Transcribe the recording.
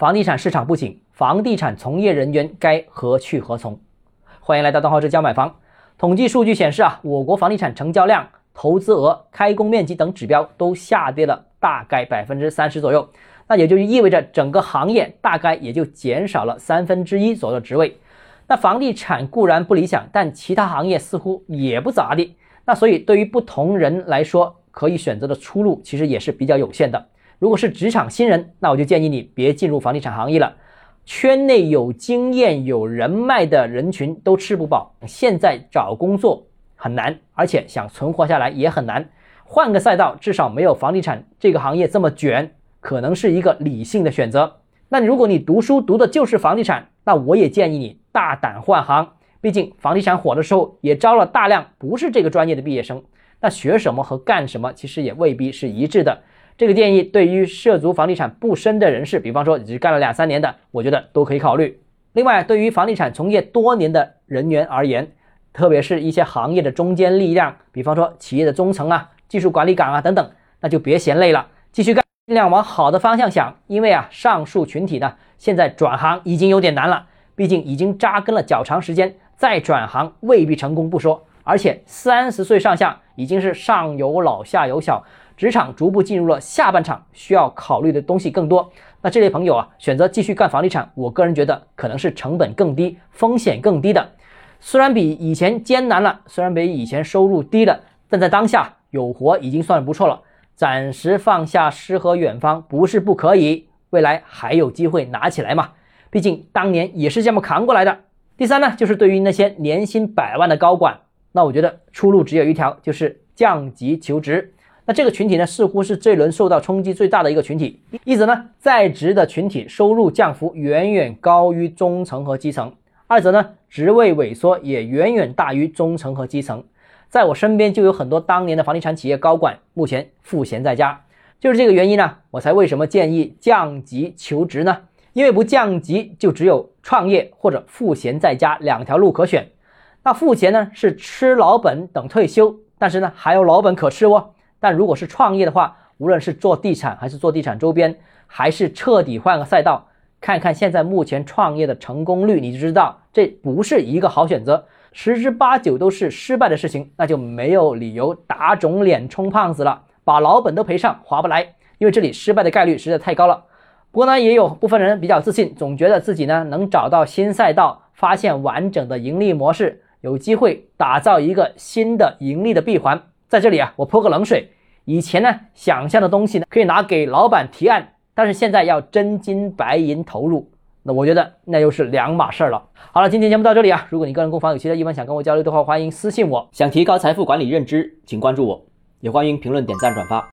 房地产市场不景，房地产从业人员该何去何从？欢迎来到邓浩志教买房。统计数据显示啊，我国房地产成交量、投资额、开工面积等指标都下跌了大概百分之三十左右。那也就意味着整个行业大概也就减少了三分之一左右职位。那房地产固然不理想，但其他行业似乎也不咋地。那所以对于不同人来说，可以选择的出路其实也是比较有限的。如果是职场新人，那我就建议你别进入房地产行业了。圈内有经验、有人脉的人群都吃不饱，现在找工作很难，而且想存活下来也很难。换个赛道，至少没有房地产这个行业这么卷，可能是一个理性的选择。那如果你读书读的就是房地产，那我也建议你大胆换行。毕竟房地产火的时候，也招了大量不是这个专业的毕业生。那学什么和干什么，其实也未必是一致的。这个建议对于涉足房地产不深的人士，比方说只干了两三年的，我觉得都可以考虑。另外，对于房地产从业多年的人员而言，特别是一些行业的中坚力量，比方说企业的中层啊、技术管理岗啊等等，那就别嫌累了，继续干，尽量往好的方向想。因为啊，上述群体呢，现在转行已经有点难了，毕竟已经扎根了较长时间，再转行未必成功不说，而且三十岁上下已经是上有老下有小。职场逐步进入了下半场，需要考虑的东西更多。那这类朋友啊，选择继续干房地产，我个人觉得可能是成本更低、风险更低的。虽然比以前艰难了，虽然比以前收入低了，但在当下有活已经算不错了。暂时放下诗和远方不是不可以，未来还有机会拿起来嘛。毕竟当年也是这么扛过来的。第三呢，就是对于那些年薪百万的高管，那我觉得出路只有一条，就是降级求职。那这个群体呢，似乎是这轮受到冲击最大的一个群体。一则呢，在职的群体收入降幅远远高于中层和基层；二则呢，职位萎缩也远远大于中层和基层。在我身边就有很多当年的房地产企业高管，目前赋闲在家。就是这个原因呢，我才为什么建议降级求职呢？因为不降级，就只有创业或者赋闲在家两条路可选。那付钱呢，是吃老本等退休，但是呢，还有老本可吃哦。但如果是创业的话，无论是做地产还是做地产周边，还是彻底换个赛道，看看现在目前创业的成功率，你就知道这不是一个好选择，十之八九都是失败的事情，那就没有理由打肿脸充胖子了，把老本都赔上，划不来。因为这里失败的概率实在太高了。不过呢，也有部分人比较自信，总觉得自己呢能找到新赛道，发现完整的盈利模式，有机会打造一个新的盈利的闭环。在这里啊，我泼个冷水。以前呢，想象的东西呢，可以拿给老板提案，但是现在要真金白银投入，那我觉得那又是两码事儿了。好了，今天节目到这里啊。如果你个人购房有其他疑问，想跟我交流的话，欢迎私信我。想提高财富管理认知，请关注我，也欢迎评论、点赞、转发。